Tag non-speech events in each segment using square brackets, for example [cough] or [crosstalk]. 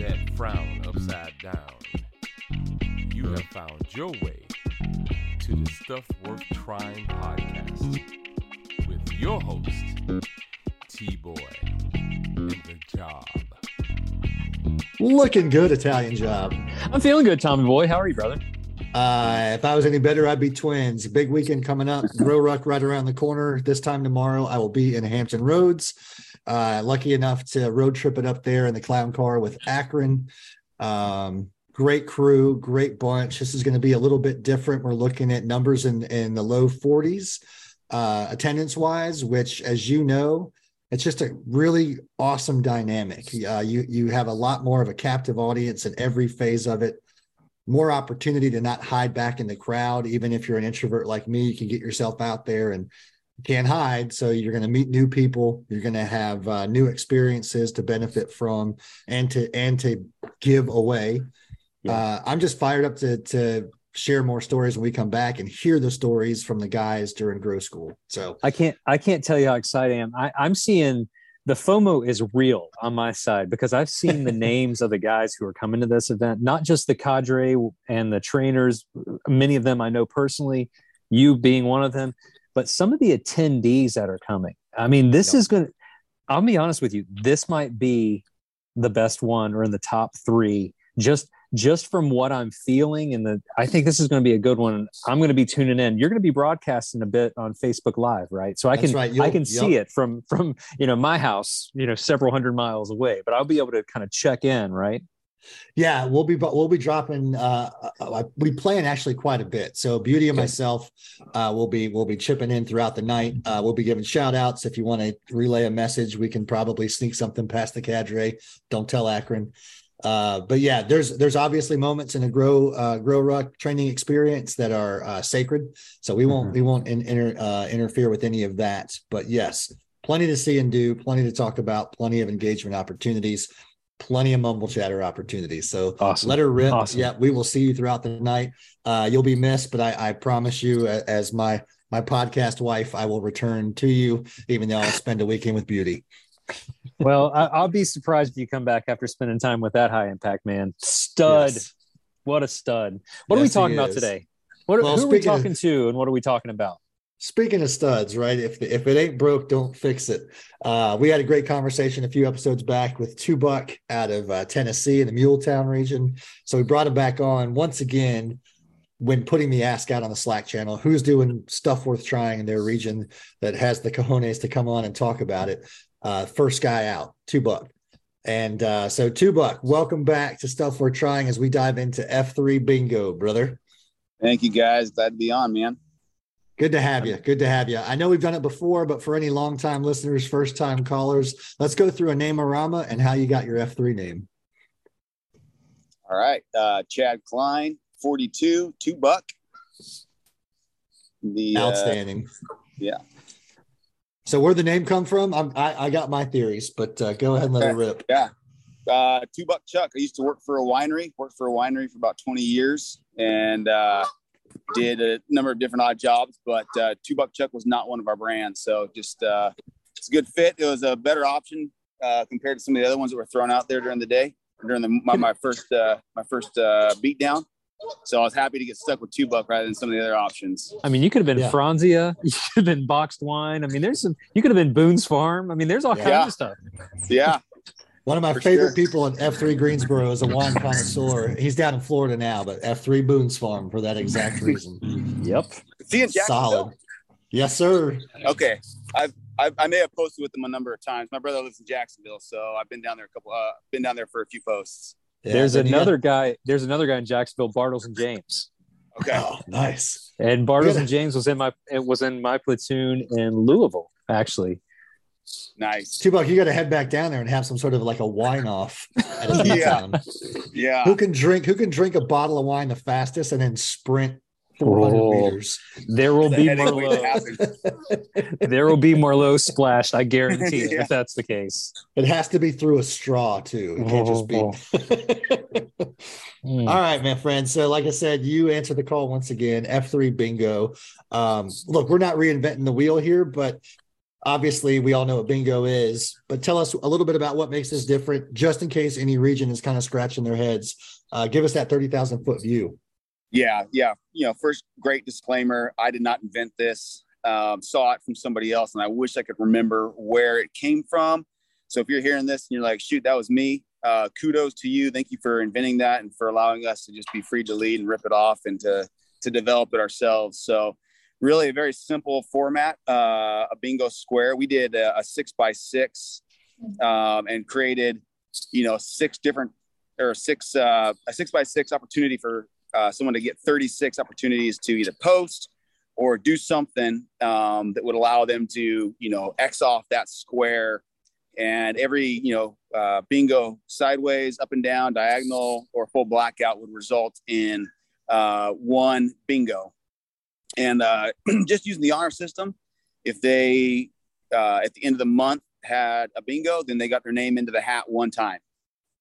that frown upside down. You have found your way to the Stuff Worth Trying podcast with your host, T Boy, and the job. Looking good, Italian job. I'm feeling good, Tommy boy. How are you, brother? Uh, if I was any better, I'd be twins. Big weekend coming up. [laughs] Grow Ruck right around the corner. This time tomorrow, I will be in Hampton Roads. Uh, lucky enough to road trip it up there in the clown car with Akron. Um, great crew, great bunch. This is going to be a little bit different. We're looking at numbers in in the low 40s uh, attendance wise, which, as you know, it's just a really awesome dynamic. Uh, you you have a lot more of a captive audience in every phase of it. More opportunity to not hide back in the crowd. Even if you're an introvert like me, you can get yourself out there and can't hide. So you're going to meet new people. You're going to have uh, new experiences to benefit from and to and to give away. Yeah. Uh, I'm just fired up to to share more stories when we come back and hear the stories from the guys during grow school. So I can't I can't tell you how excited I am. I, I'm seeing the FOMO is real on my side because I've seen the [laughs] names of the guys who are coming to this event, not just the cadre and the trainers. Many of them I know personally, you being one of them, but some of the attendees that are coming. I mean, this is going to, I'll be honest with you, this might be the best one or in the top three just just from what I'm feeling and the I think this is going to be a good one. I'm going to be tuning in. You're going to be broadcasting a bit on Facebook Live, right? So I That's can right. I can yep. see it from from you know my house, you know, several hundred miles away, but I'll be able to kind of check in, right? Yeah, we'll be we'll be dropping. Uh, uh, we plan actually quite a bit. So Beauty and myself uh, will be we'll be chipping in throughout the night. Uh, we'll be giving shout outs. If you want to relay a message, we can probably sneak something past the cadre. Don't tell Akron. Uh, but yeah, there's there's obviously moments in a grow uh, grow ruck training experience that are uh, sacred. So we won't mm-hmm. we won't in, inter, uh, interfere with any of that. But yes, plenty to see and do, plenty to talk about, plenty of engagement opportunities, plenty of mumble chatter opportunities. So awesome. let her rip. Awesome. Yeah, we will see you throughout the night. Uh, you'll be missed, but I, I promise you, as my my podcast wife, I will return to you, even though I'll spend a weekend with Beauty [laughs] well, I, will be surprised if you come back after spending time with that high impact man. Stud. Yes. What a stud. What yes, are we talking about today? What, well, who are we talking of, to and what are we talking about? Speaking of studs, right? If if it ain't broke, don't fix it. Uh, we had a great conversation a few episodes back with Two Buck out of uh, Tennessee in the Muletown region. So we brought him back on once again when putting the ask out on the Slack channel. Who's doing stuff worth trying in their region that has the cojones to come on and talk about it? uh, first guy out, two buck. And uh, so, two buck, welcome back to stuff worth trying as we dive into F3 bingo, brother. Thank you, guys. Glad to be on, man. Good to have you. Good to have you. I know we've done it before, but for any longtime listeners, first time callers, let's go through a name Arama and how you got your F3 name. All right. Uh, Chad Klein, 42, two buck. The uh, outstanding. Uh, yeah. So where the name come from? I'm, I, I got my theories, but uh, go ahead and let it rip. Yeah. Uh, Two Buck Chuck. I used to work for a winery, worked for a winery for about 20 years and uh, did a number of different odd jobs, but uh, Two Buck Chuck was not one of our brands. So just, uh, it's a good fit. It was a better option uh, compared to some of the other ones that were thrown out there during the day, during the, my, my first, uh, my first uh, beat down. So I was happy to get stuck with two buck rather than some of the other options. I mean, you could have been yeah. Franzia, [laughs] you could have been boxed wine. I mean, there's some. You could have been Boone's Farm. I mean, there's all yeah. kinds of stuff. Yeah. One of my For favorite sure. people in F3 Greensboro is a wine connoisseur. He's down in Florida now, but F3 Boone's Farm for that exact [laughs] reason. yep. See in Solid. Yes, sir. Okay. I've, I've, i may have posted with him a number of times. My brother lives in Jacksonville, so I've been down there a couple. Uh, been down there for a few posts. Yeah, there's another guy. There's another guy in Jacksonville, Bartles and James. Okay. Oh, nice. And Bartles and James was in my it was in my platoon in Louisville, actually. Nice. Two buck, you got to head back down there and have some sort of like a wine off. [laughs] yeah. Yeah. Who can drink? Who can drink a bottle of wine the fastest and then sprint 400 oh, meters. There will be Merlot. [laughs] there will be Merlot splashed. I guarantee it. [laughs] yeah. If that's the case, it has to be through a straw too. It can't just be. mm. All right, man, friend. So, like I said, you answered the call once again. F three bingo. Um, look, we're not reinventing the wheel here, but obviously we all know what bingo is, but tell us a little bit about what makes this different, just in case any region is kind of scratching their heads. Uh, give us that 30,000 foot view. Yeah, yeah. You know, first, great disclaimer I did not invent this, um, saw it from somebody else, and I wish I could remember where it came from. So if you're hearing this and you're like, shoot, that was me, uh, kudos to you. Thank you for inventing that and for allowing us to just be free to lead and rip it off and to, to develop it ourselves. So, really a very simple format, uh, a bingo square. We did a, a six by six um, and created, you know, six different or six, uh, a six by six opportunity for uh, someone to get 36 opportunities to either post or do something um, that would allow them to, you know, X off that square. And every, you know, uh, bingo sideways, up and down, diagonal, or full blackout would result in uh, one bingo and uh, [clears throat] just using the honor system. If they uh, at the end of the month had a bingo, then they got their name into the hat one time.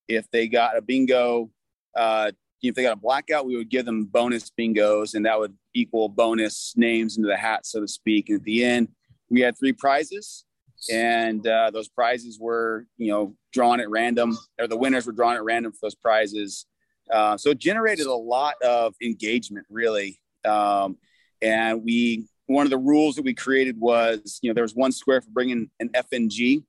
If they got a bingo, uh, if they got a blackout, we would give them bonus bingos, and that would equal bonus names into the hat, so to speak. And at the end, we had three prizes, and uh, those prizes were, you know, drawn at random, or the winners were drawn at random for those prizes. Uh, so it generated a lot of engagement, really. Um, and we, one of the rules that we created was, you know, there was one square for bringing an FNG.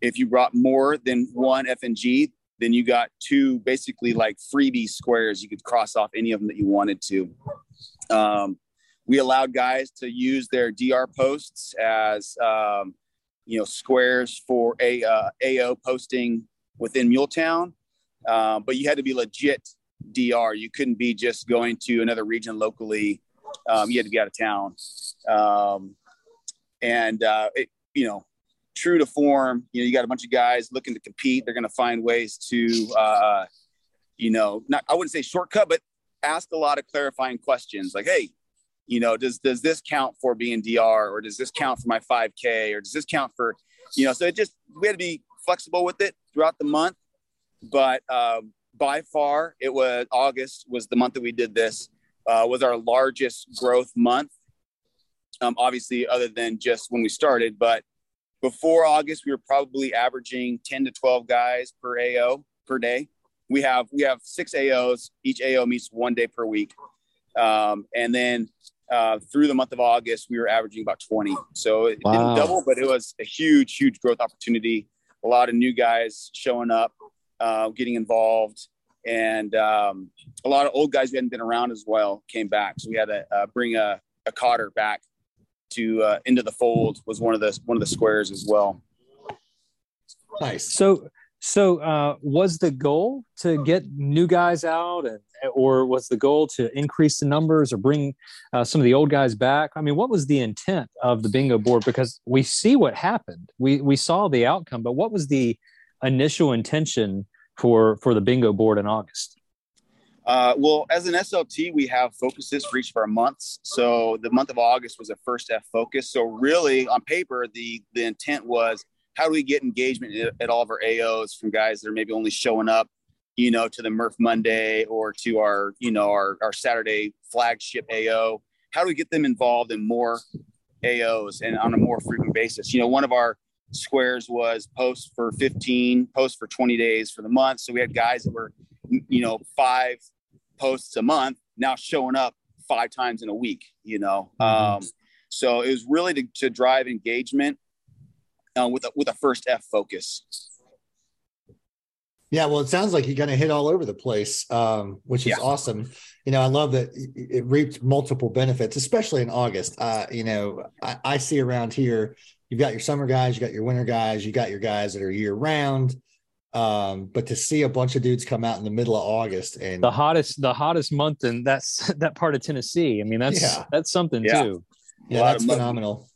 If you brought more than one FNG, then you got two basically like freebie squares. You could cross off any of them that you wanted to. Um, we allowed guys to use their DR posts as, um, you know, squares for a uh, AO posting within Muletown, uh, but you had to be legit DR. You couldn't be just going to another region locally um, you had to be out of town. Um, and, uh, it, you know, true to form, you know, you got a bunch of guys looking to compete. They're going to find ways to, uh, you know, not, I wouldn't say shortcut, but ask a lot of clarifying questions like, Hey, you know, does, does this count for being DR or does this count for my 5k or does this count for, you know, so it just, we had to be flexible with it throughout the month. But, um, by far it was August was the month that we did this uh, was our largest growth month. Um, obviously, other than just when we started, but before August, we were probably averaging 10 to 12 guys per AO per day. We have we have six AOs. Each AO meets one day per week, um, and then uh, through the month of August, we were averaging about 20. So it wow. didn't double, but it was a huge, huge growth opportunity. A lot of new guys showing up, uh, getting involved, and um, a lot of old guys who hadn't been around as well came back. So we had to uh, bring a, a Kotter back to uh, into the fold was one of the one of the squares as well. Nice. So so uh, was the goal to get new guys out, and or was the goal to increase the numbers or bring uh, some of the old guys back? I mean, what was the intent of the bingo board? Because we see what happened, we we saw the outcome, but what was the initial intention for for the bingo board in August? Uh, well, as an SLT, we have focuses for each of our months. So the month of August was a first F focus. So really, on paper, the the intent was how do we get engagement at, all of our AOs from guys that are maybe only showing up, you know, to the Murph Monday or to our you know our our Saturday flagship AO. How do we get them involved in more AOs and on a more frequent basis? You know, one of our squares was post for 15 post for 20 days for the month so we had guys that were you know five posts a month now showing up five times in a week you know mm-hmm. um, so it was really to, to drive engagement uh, with a with a first f focus yeah, well, it sounds like you're going to hit all over the place, um, which is yeah. awesome. You know, I love that it reaped multiple benefits, especially in August. Uh, you know, I, I, see around here you've got your summer guys, you got your winter guys, you got your guys that are year round. Um, but to see a bunch of dudes come out in the middle of August and the hottest, the hottest month in that's [laughs] that part of Tennessee. I mean, that's yeah. that's something yeah. too. Yeah, that's phenomenal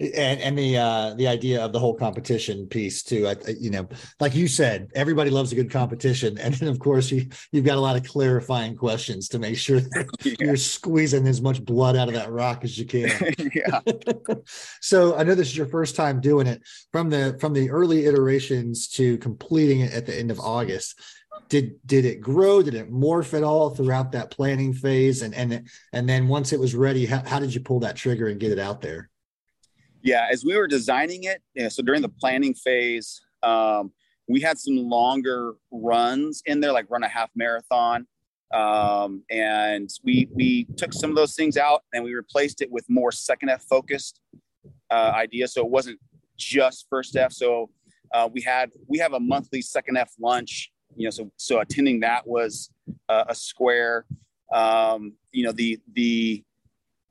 and and the uh the idea of the whole competition piece too. I, you know like you said everybody loves a good competition. And then of course you you've got a lot of clarifying questions to make sure that [laughs] yeah. you're squeezing as much blood out of that rock as you can. [laughs] Yeah. [laughs] So i know this is your first time doing it. From the from the early iterations to completing it at the end of august did did it grow? Did it morph at all throughout that planning phase? And and and then once it was ready how, how did you pull that trigger and get it out there Yeah, as we were designing it, so during the planning phase, um, we had some longer runs in there, like run a half marathon. Um, and we we took some of those things out and we replaced it with more second F focused uh, ideas. So it wasn't just first F. So uh, we had we have a monthly second F lunch. You know, so so attending that was uh, a square. Um, you know, the the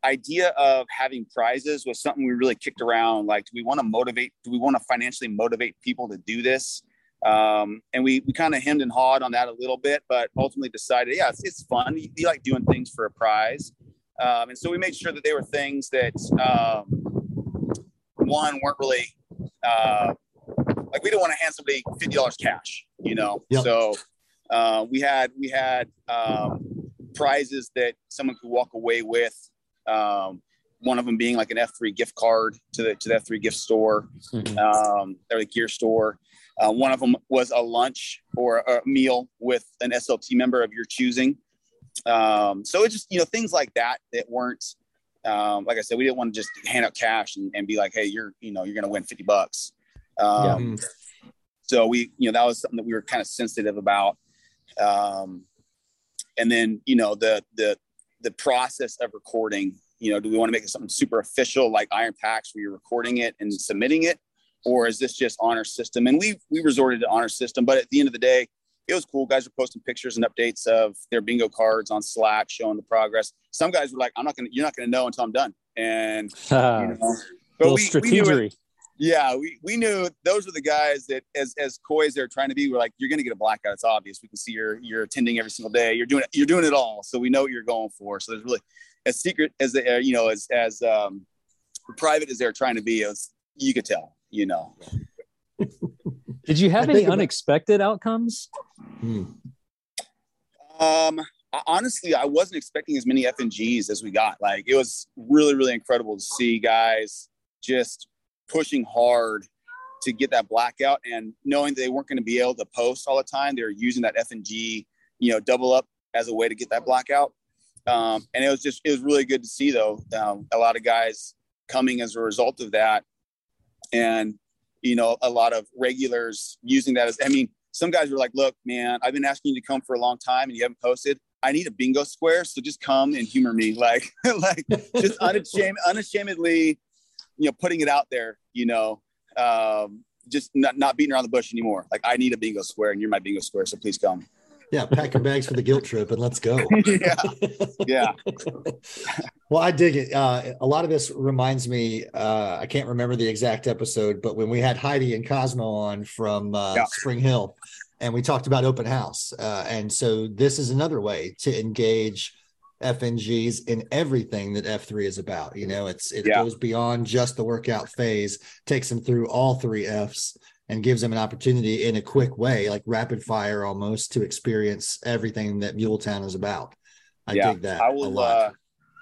idea of having prizes was something we really kicked around. Like, do we want to motivate? Do we want to financially motivate people to do this? Um, and we we kind of hemmed and hawed on that a little bit, but ultimately decided, yeah, it's, it's fun. You, you like doing things for a prize, um, and so we made sure that they were things that um, one weren't really uh, like we didn't want to hand somebody fifty dollars cash, you know. Yep. So uh, we had we had um, prizes that someone could walk away with. Um, one of them being like an F3 gift card to the to the F3 gift store Mhm. um, or the gear store. Uh, one of them was a lunch or a meal with an SLT member of your choosing. Um, so it's just you know things like that that weren't um, like I said, we didn't want to just hand out cash and, and be like, hey, you're you know you're gonna win fifty bucks. Um, Mm. So we you know that was something that we were kind of sensitive about. Um, and then you know the the the process of recording. You know, do we want to make it something super official like Iron PAX where you're recording it and submitting it, or is this just honor system? And we we resorted to honor system, but at the end of the day, it was cool. Guys were posting pictures and updates of their bingo cards on Slack, showing the progress. Some guys were like, "I'm not gonna, you're not gonna know until I'm done." And [laughs] you know, little but we, we knew it, strategery. Yeah, we, we knew those were the guys that as as coy as they're trying to be, we're like, you're gonna get a blackout. It's obvious. We can see you're you're attending every single day. You're doing it, you're doing it all. So we know what you're going for. So there's really as secret as they are, you know, as as um private as they're trying to be, it was, you could tell, you know. [laughs] Did you have any think about- unexpected outcomes? Mm. Um honestly, I wasn't expecting as many FNGs as we got. Like it was really, really incredible to see guys just pushing hard to get that blackout and knowing they weren't going to be able to post all the time. They were using that FNG, you know, double up as a way to get that blackout. Um, and it was just, it was really good to see though. Um, a lot of guys coming as a result of that. And, you know, a lot of regulars using that as, I mean, some guys were like, look, man, I've been asking you to come for a long time and you haven't posted. I need a bingo square. So just come and humor me. [laughs] Like, [laughs] like just unashamed, unashamedly, you know, putting it out there, you know, um, just not, not beating around the bush anymore. Like I need a bingo square and you're my bingo square. So please come. Yeah, pack your bags for the guilt trip and let's go. [laughs] yeah. Yeah. [laughs] well, I dig it. Uh, a lot of this reminds me. Uh, I can't remember the exact episode, but when we had Heidi and Cosmo on from uh, Yeah. Spring Hill, and we talked about open house, uh, and so this is another way to engage FNGs in everything that F3 is about. You know, it's it Yeah. goes beyond just the workout phase, takes them through all three Fs. And gives them an opportunity in a quick way, like rapid fire almost, to experience everything that Muletown is about. I Yeah, dig that. I a will. lot. Uh,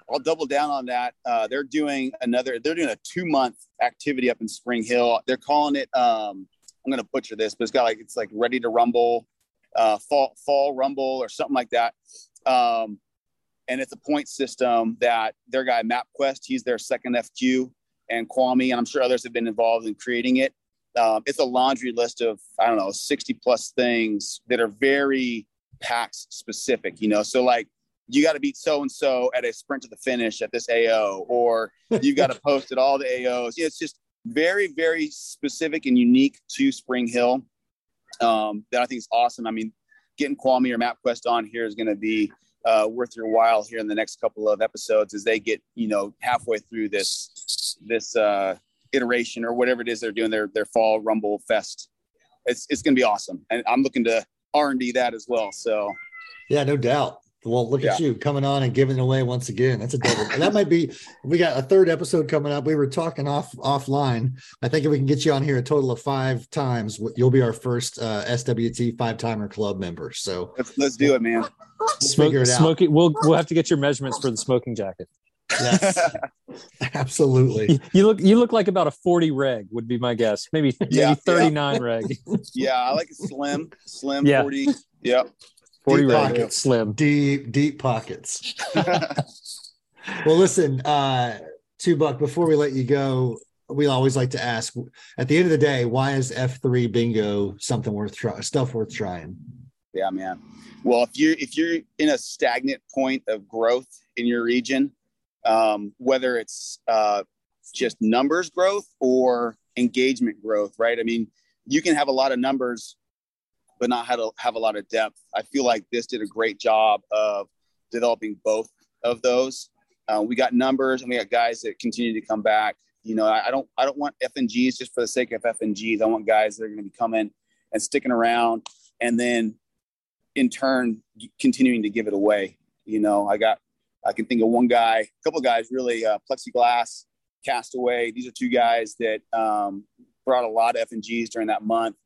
I'll double down on that. Uh, they're doing another. They're doing a two month activity up in Spring Hill. They're calling it. Um, I'm going to butcher this, but it's got like it's like ready to rumble, uh, fall fall rumble or something like that. Um, and it's a point system that their guy MapQuest. He's their second FQ, and Kwame, and I'm sure others have been involved in creating it. Um, it's a laundry list of I don't know 60 plus things that are very PAX specific. You know, so like you got to beat so and so at a sprint to the finish at this AO, or you've got to [laughs] post at all the AOs. It's just very, very specific and unique to Spring Hill. Um, that I think is awesome. I mean, getting Kwame or MapQuest on here is going to be uh, worth your while here in the next couple of episodes as they get you know halfway through this this uh, iteration or whatever it is they're doing their their fall Rumble Fest. It's it's going to be awesome, and I'm looking to R and D that as well. So Yeah, no doubt. Well, look at you coming on and giving away once again. That's a double. that might be. We got a third episode coming up. We were talking off offline. I think if we can get you on here a total of five times, you'll be our first uh, SWT five timer club member. So let's, let's do it, man. we'll Smoke, figure it out. smoking. We'll we'll have to get your measurements for the smoking jacket. Yes, [laughs] absolutely. You, you look you look like about a forty reg would be my guess. Maybe maybe Yeah, thirty nine reg. [laughs] Yeah, I like it slim, slim, Yeah. 40. Yep. Forty Deep reg. pockets. Slim. Deep, deep pockets. [laughs] [laughs] Well, listen, uh, two buck. Before we let you go, we always like to ask at the end of the day, why is F3 bingo something worth trying, stuff worth trying? Yeah, man. Well, if you're if you're in a stagnant point of growth in your region, um, whether it's uh, just numbers growth or engagement growth, right? I mean, you can have a lot of numbers, but not have a, have a lot of depth. I feel like this did a great job of developing both of those. Uh, we got numbers and we got guys that continue to come back. You know, I, I don't I don't want FNGs just for the sake of FNGs. I want guys that are going to be coming and sticking around, and then in turn continuing to give it away. You know, I got I can think of one guy, a couple of guys really, uh, plexiglass, castaway. These are two guys that um, brought a lot of FNGs during that month,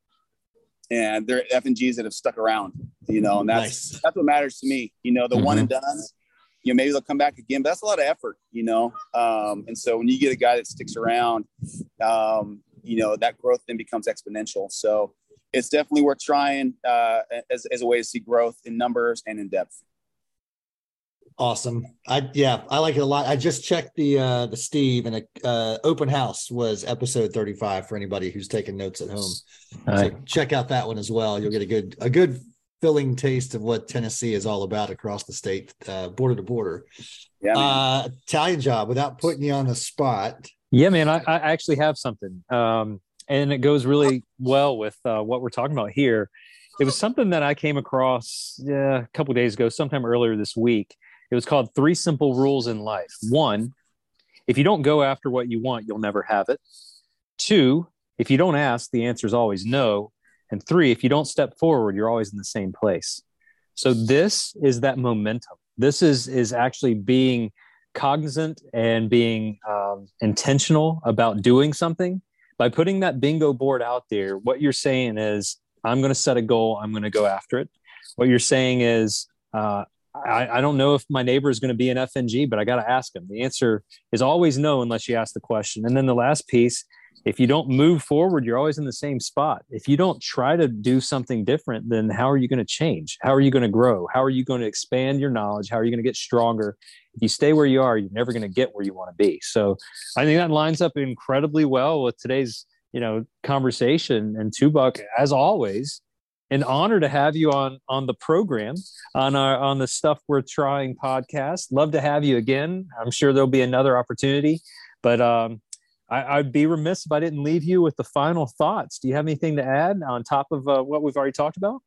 and they're FNGs that have stuck around. You know, and that's nice. that's what matters to me. You know, the mm-hmm. one and done. You know, maybe they'll come back again, but that's a lot of effort. You know, um, and so when you get a guy that sticks around, um, you know, that growth then becomes exponential. So it's definitely worth trying uh, as, as a way to see growth in numbers and in depth. Awesome. I yeah, I like it a lot. I just checked the uh the Steve and a uh open house was episode 35 for anybody who's taking notes at home. All so right. check out that one as well. You'll get a good a good filling taste of what Tennessee is all about across the state, uh border to border. Yeah. Uh Italian job without putting you on the spot. Yeah, man, I, I actually have something. Um and it goes really well with uh, what we're talking about here. It was something that I came across yeah, a couple days ago, sometime earlier this week it was called Three Simple Rules in Life. One, if you don't go after what you want, you'll never have it. Two, if you don't ask, the answer is always no. And three, if you don't step forward, you're always in the same place. So this is that momentum. This is is actually being cognizant and being um, intentional about doing something by putting that bingo board out there. What you're saying is, I'm going to set a goal. I'm going to go after it. What you're saying is, uh, I, I don't know if my neighbor is going to be an FNG, but I got to ask him. The answer is always no unless you ask the question. And then the last piece, if you don't move forward, you're always in the same spot. If you don't try to do something different, then how are you going to change? How are you going to grow? How are you going to expand your knowledge? How are you going to get stronger? If you stay where you are, you're never going to get where you want to be. So I think that lines up incredibly well with today's, you know, conversation. And Two Buck, as always, an honor to have you on on the program on our on the stuff worth trying podcast. Love to have you again. I'm sure there'll be another opportunity but um, I, would be remiss if i didn't leave you with the final thoughts. Do you have anything to add on top of uh, what we've already talked about?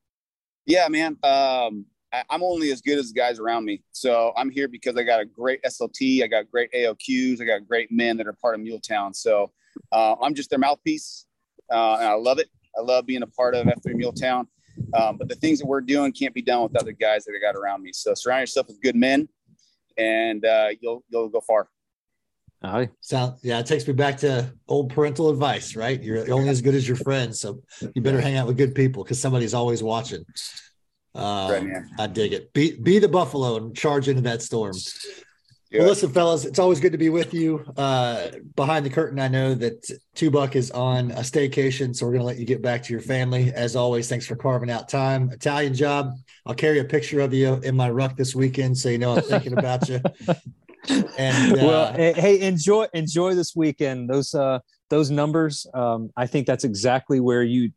Yeah man um, I, i'm only as good as the guys around me. So i'm here because i got a great slt i got great aoqs i got great men that are part of muletown so uh, i'm just their mouthpiece uh, and i love it I love being a part of F3 Muletown. Um, but the things that we're doing can't be done with other guys that I got around me. So surround yourself with good men, and uh, you'll you'll go far. Uh, Sound yeah, it takes me back to old parental advice, right? You're only as good as your friends, so you better hang out with good people because somebody's always watching. Uh, right, I dig it. Be be the buffalo and charge into that storm. Well, listen, fellas, it's always good to be with you. Uh, behind the curtain, I know that Two Buck is on a staycation, so we're going to let you get back to your family. As always, thanks for carving out time. Italian job. I'll carry a picture of you in my ruck this weekend, so you know I'm thinking about you. [laughs] And uh, well, hey, enjoy enjoy this weekend. Those uh, those numbers, um, I think that's exactly where you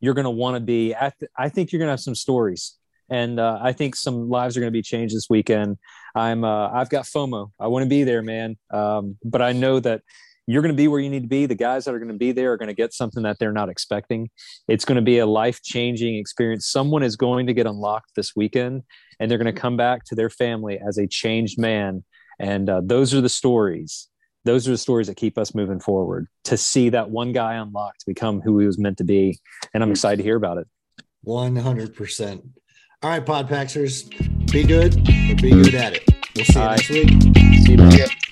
you're going to want to be. I, th- I think you're going to have some stories and uh, I think some lives are going to be changed this weekend. I'm uh, I've got FOMO. I want to be there, man. Um, but I know that you're going to be where you need to be. The guys that are going to be there are going to get something that they're not expecting. It's going to be a life changing experience. Someone is going to get unlocked this weekend, and they're going to come back to their family as a changed man. And uh, those are the stories. Those are the stories that keep us moving forward. To see that one guy unlocked become who he was meant to be, and I'm excited to hear about it. One hundred percent. All right, Podpaxers, be good, but be good at it. We'll see you next week. See you.